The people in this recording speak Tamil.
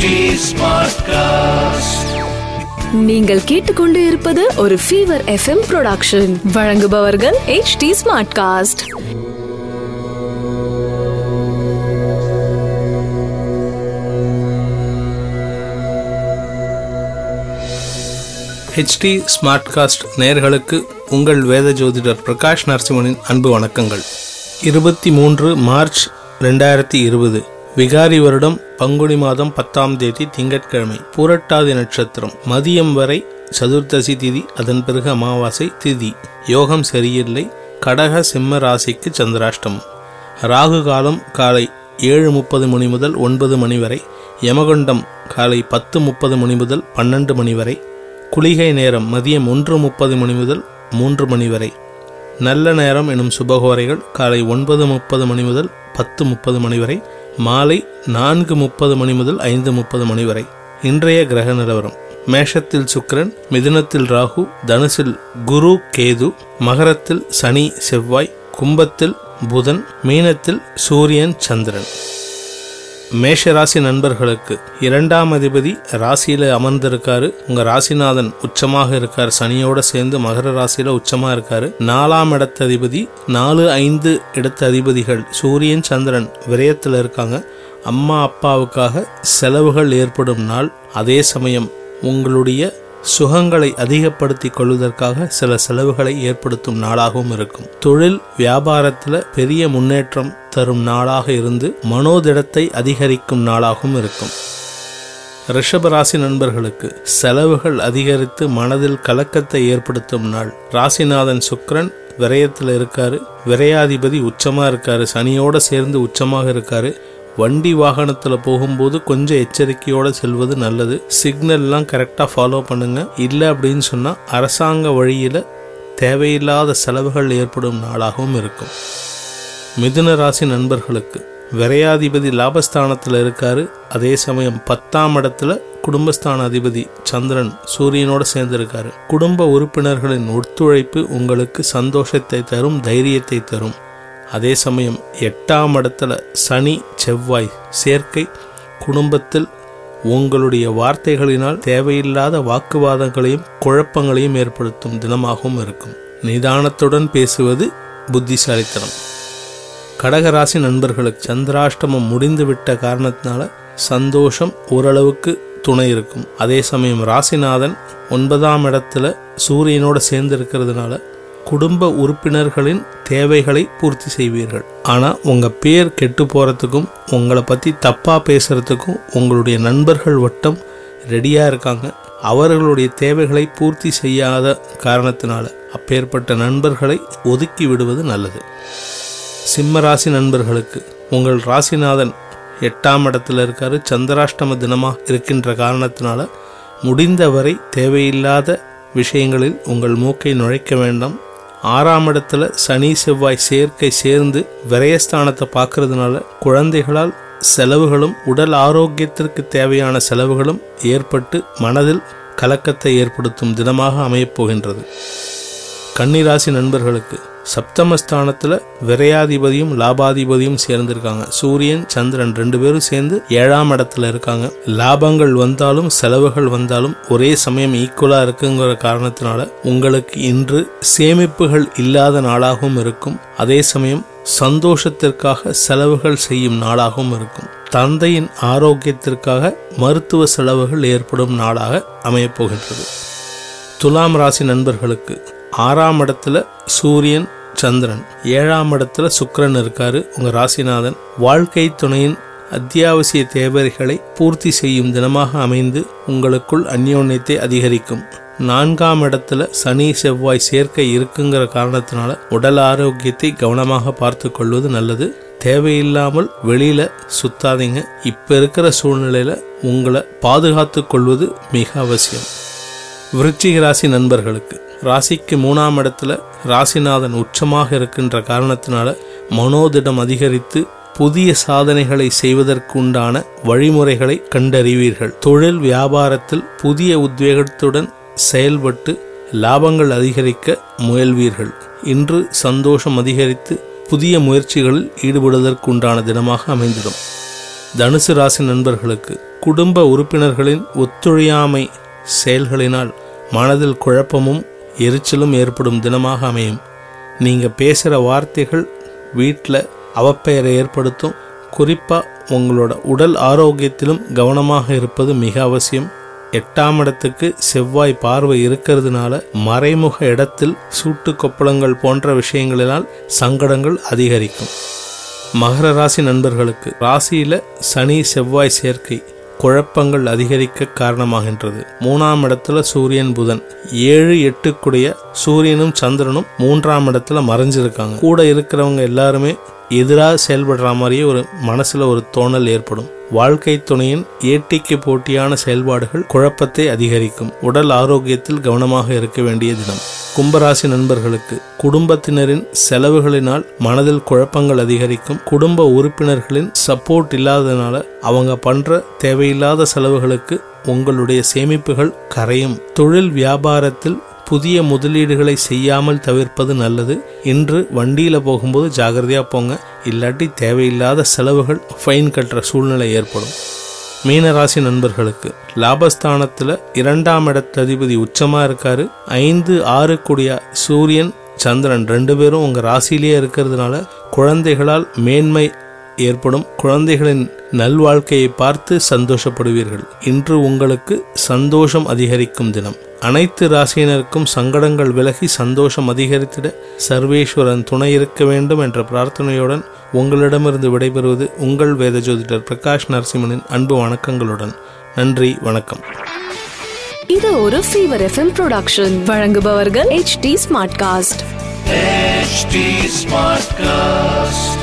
HD Smartcast. நீங்கள் கேட்டுக்கொண்டு இருப்பது ஒரு ஃபீவர் எஃப்எம் ப்ரொடக்ஷன் வழங்குபவர்கள் H T Smartcast HT Smartcast நேயர்களுக்கு உங்கள் வேத ஜோதிடர் பிரகாஷ் நரசிம்மனின் அன்பு வணக்கங்கள். இருபத்தி மூன்று மார்ச் ரெண்டாயிரத்தி இருபது. விகாரி வருடம் பங்குனி மாதம் பத்தாம் தேதி திங்கட்கிழமை பூரட்டாதி நட்சத்திரம் மதியம் வரை சதுர்தசி திதி அதன் பிறகு அமாவாசை திதி. யோகம் சரியில்லை கடக சிம்ம ராசிக்கு சந்திராஷ்டமம் ராகு காலம் காலை ஏழு முப்பது மணி முதல் ஒன்பது மணி வரை யமகண்டம் காலை பத்து முப்பது மணி முதல் பன்னெண்டு மணி வரை குளிகை நேரம் மதியம் ஒன்று முப்பது மணி முதல் மூன்று மணி வரை. நல்ல நேரம் எனும் சுபகோரைகள் காலை ஒன்பது முப்பது மணி முதல் பத்து முப்பது மணி வரை மாலை நான்கு முப்பது மணி முதல் ஐந்து முப்பது மணி வரை. இன்றைய கிரக நிலவரம். மேஷத்தில் சுக்கிரன் மிதுனத்தில் ராகு தனுசில் குரு கேது மகரத்தில் சனி செவ்வாய் கும்பத்தில் புதன் மீனத்தில் சூரியன் சந்திரன். மேஷ ராசி நண்பர்களுக்கு இரண்டாம் அதிபதி ராசியில அமர்ந்திருக்காரு. உங்க ராசிநாதன் உச்சமாக இருக்கார். சனியோட சேர்ந்து மகர ராசியில உச்சமா இருக்காரு. நாலாம் இடத்த அதிபதி நாலு ஐந்து இடத்த அதிபதிகள் சூரியன் சந்திரன் விரயத்தில் இருக்காங்க. அம்மா அப்பாவுக்காக செலவுகள் ஏற்படும் நாள். அதே சமயம் உங்களுடைய சுகங்களை அதிகப்படுத்தி கொள்வதற்காக சில செலவுகளை ஏற்படுத்தும் நாளாகவும் இருக்கும். தொழில் வியாபாரத்தில் பெரிய முன்னேற்றம் தரும் நாளாக இருந்து மனோதிடத்தை அதிகரிக்கும் நாளாகவும் இருக்கும். ரிஷபராசி நண்பர்களுக்கு செலவுகள் அதிகரித்து மனதில் கலக்கத்தை ஏற்படுத்தும் நாள். ராசிநாதன் சுக்ரன் விரயத்தில் இருக்காரு. விரையாதிபதி உச்சமாக இருக்காரு. சனியோட சேர்ந்து உச்சமாக இருக்காரு. வண்டி வாகனத்தில் போகும்போது கொஞ்சம் எச்சரிக்கையோடு செல்வது நல்லது. சிக்னல்லாம் கரெக்டாக ஃபாலோ பண்ணுங்க. இல்லை அப்படின்னு சொன்னால் அரசாங்க வழியில் தேவையில்லாத செலவுகள் ஏற்படும் நாளாகவும் இருக்கும். மிதுன ராசி நண்பர்களுக்கு விரையாதிபதி லாபஸ்தானத்தில் இருக்காரு. அதே சமயம் பத்தாம் இடத்துல குடும்பஸ்தான அதிபதி சந்திரன் சூரியனோட சேர்ந்திருக்காரு. குடும்ப உறுப்பினர்களின் ஒத்துழைப்பு உங்களுக்கு சந்தோஷத்தை தரும் தைரியத்தை தரும். அதே சமயம் எட்டாம் இடத்துல சனி செவ்வாய் சேர்க்கை குடும்பத்தில் உங்களுடைய வார்த்தைகளினால் தேவையில்லாத வாக்குவாதங்களையும் குழப்பங்களையும் ஏற்படுத்தும் தினமாகவும் இருக்கும். நிதானத்துடன் பேசுவது புத்திசாலித்தனம். கடகராசி நண்பர்களுக்கு சந்திராஷ்டமம் முடிந்துவிட்ட காரணத்தினால சந்தோஷம் ஓரளவுக்கு துணை இருக்கும். அதே சமயம் ராசிநாதன் ஒன்பதாம் இடத்துல சூரியனோட சேர்ந்து இருக்கிறதுனால குடும்ப உறுப்பினர்களின் தேவைகளை பூர்த்தி செய்வீர்கள். ஆனால் உங்கள் பேர் கெட்டு போகிறதுக்கும் உங்களை பற்றி தப்பாக பேசுகிறதுக்கும் உங்களுடைய நண்பர்கள் வட்டம் ரெடியாக இருக்காங்க. அவர்களுடைய தேவைகளை பூர்த்தி செய்யாத காரணத்தினால அப்பேற்பட்ட நண்பர்களை ஒதுக்கி விடுவது நல்லது. சிம்ம ராசி நண்பர்களுக்கு உங்கள் ராசிநாதன் எட்டாம் இடத்துல இருக்காரு. சந்திராஷ்டம தினமாக இருக்கின்ற காரணத்தினால முடிந்தவரை தேவையில்லாத விஷயங்களில் உங்கள் மூக்கை நுழைக்க வேண்டாம். ஆறாம் இடத்துல சனி செவ்வாய் சேர்க்கை சேர்ந்து விரயஸ்தானத்தை பார்க்கறதுனால குழந்தைகளால் செலவுகளும் உடல் ஆரோக்கியத்திற்கு தேவையான செலவுகளும் ஏற்பட்டு மனதில் கலக்கத்தை ஏற்படுத்தும் தினமாக அமையப் போகின்றது. கன்னிராசி நண்பர்களுக்கு சப்தமஸ்தானத்தில் விரையாதிபதியும் லாபாதிபதியும் சேர்ந்திருக்காங்க. சூரியன் சந்திரன் ரெண்டு பேரும் சேர்ந்து ஏழாம் இடத்துல இருக்காங்க. லாபங்கள் வந்தாலும் செலவுகள் வந்தாலும் ஒரே சமயம் ஈக்குவலாக இருக்குங்கிற காரணத்தினால உங்களுக்கு இன்று சேமிப்புகள் இல்லாத நாளாகவும் இருக்கும். அதே சமயம் சந்தோஷத்திற்காக செலவுகள் செய்யும் நாளாகவும் இருக்கும். தந்தையின் ஆரோக்கியத்திற்காக மருத்துவ செலவுகள் ஏற்படும் நாளாக அமையப்போகின்றது துலாம் ராசி நண்பர்களுக்கு ஆறாம் இடத்துல சூரியன் சந்திரன். ஏழாம் இடத்துல சுக்கரன் இருக்காரு உங்க ராசிநாதன். வாழ்க்கை துணையின் அத்தியாவசிய தேவைகளை பூர்த்தி செய்யும் தினமாக அமைந்து உங்களுக்குள் அந்யோன்யத்தை அதிகரிக்கும். நான்காம் இடத்துல சனி செவ்வாய் சேர்க்கை இருக்குங்கிற காரணத்தினால உடல் ஆரோக்கியத்தை கவனமாக பார்த்து கொள்வது நல்லது. தேவையில்லாமல் வெளியில சுத்தாதீங்க. இப்ப இருக்கிற சூழ்நிலையில உங்களை பாதுகாத்து கொள்வது மிக அவசியம். விருச்சிக ராசி நண்பர்களுக்கு. ராசிக்கு மூணாம் இடத்துல ராசிநாதன் உச்சமாக இருக்கின்ற காரணத்தினால மனோதிடம் அதிகரித்து புதிய சாதனைகளை செய்வதற்குண்டான வழிமுறைகளை கண்டறிவீர்கள். தொழில் வியாபாரத்தில் புதிய உத்வேகத்துடன் செயல்பட்டு லாபங்கள் அதிகரிக்க முயல்வீர்கள். இன்று சந்தோஷம் அதிகரித்து புதிய முயற்சிகளில் ஈடுபடுவதற்குண்டான தினமாக அமைந்திடும். தனுசு ராசி நண்பர்களுக்கு குடும்ப உறுப்பினர்களின் ஒத்துழையாமை செயல்களினால் மனதில் குழப்பமும் எரிச்சலும் ஏற்படும் தினமாக அமையும். நீங்கள் பேசுகிற வார்த்தைகள் வீட்டில் அவப்பெயரை ஏற்படுத்தும். குறிப்பாக உங்களோட உடல் ஆரோக்கியத்திலும் கவனமாக இருப்பது மிக அவசியம். எட்டாம் இடத்துக்கு செவ்வாய் பார்வை இருக்கிறதுனால மறைமுக இடத்தில் சூட்டு கொப்பளங்கள் போன்ற விஷயங்களினால் சங்கடங்கள் அதிகரிக்கும். மகர ராசி நண்பர்களுக்கு ராசியில சனி செவ்வாய் சேர்க்கை. குழப்பங்கள் அதிகரிக்க காரணமாகின்றது. மூணாம் இடத்துல சூரியன் புதன். ஏழு எட்டுக்குடைய சூரியனும் சந்திரனும் மூன்றாம் இடத்துல மறைஞ்சிருக்காங்க. கூட இருக்கிறவங்க எல்லாருமே எதிராக செயல்படுற மாதிரியே ஒரு மனசுல ஒரு தோணல் ஏற்படும். வாழ்க்கை துணையின் ஏட்டிக்கு போட்டியான செயல்பாடுகள் குழப்பத்தை அதிகரிக்கும். உடல் ஆரோக்கியத்தில் கவனமாக இருக்க வேண்டிய தினம். கும்பராசி நண்பர்களுக்கு குடும்பத்தினரின் செலவுகளினால் மனதில் குழப்பங்கள் அதிகரிக்கும். குடும்ப உறுப்பினர்களின் சப்போர்ட் இல்லாததுனால அவங்க பண்ற தேவையில்லாத செலவுகளுக்கு உங்களுடைய சேமிப்புகள் கரையும். தொழில் வியாபாரத்தில் புதிய முதலீடுகளை செய்யாமல் தவிர்ப்பது நல்லது. இன்று வண்டியில போகும்போது ஜாகிரதையா போங்க. இல்லாட்டி தேவையில்லாத செலவுகள் ஃபைன் கட்டுற சூழ்நிலை ஏற்படும். மீனராசி நண்பர்களுக்கு லாபஸ்தானத்தில் இரண்டாம் இடத்து அதிபதி உச்சமாக இருக்காரு. ஐந்து ஆறு கூடிய சூரியன் சந்திரன் ரெண்டு பேரும் உங்கள் ராசியிலேயே இருக்கிறதுனால குழந்தைகளால் மேன்மை ஏற்படும். குழந்தைகளின் நல்வாழ்க்கையை பார்த்து சந்தோஷப்படுவீர்கள். இன்று உங்களுக்கு சந்தோஷம் அதிகரிக்கும் தினம். அனைத்து ராசியினருக்கும் சங்கடங்கள் விலகி சந்தோஷம் அதிகரித்திட சர்வேஸ்வரன் துணை இருக்க வேண்டும் என்ற பிரார்த்தனையுடன் உங்களிடமிருந்து விடைபெறுவது உங்கள் வேத ஜோதிடர் பிரகாஷ் நரசிம்மனின் அன்பு வணக்கங்களுடன். நன்றி வணக்கம். இது ஒரு ஃபீவர் எஃப்எம் ப்ரொடக்ஷன் வழங்குபவர்கள் H T Smartcast HT Smartcast.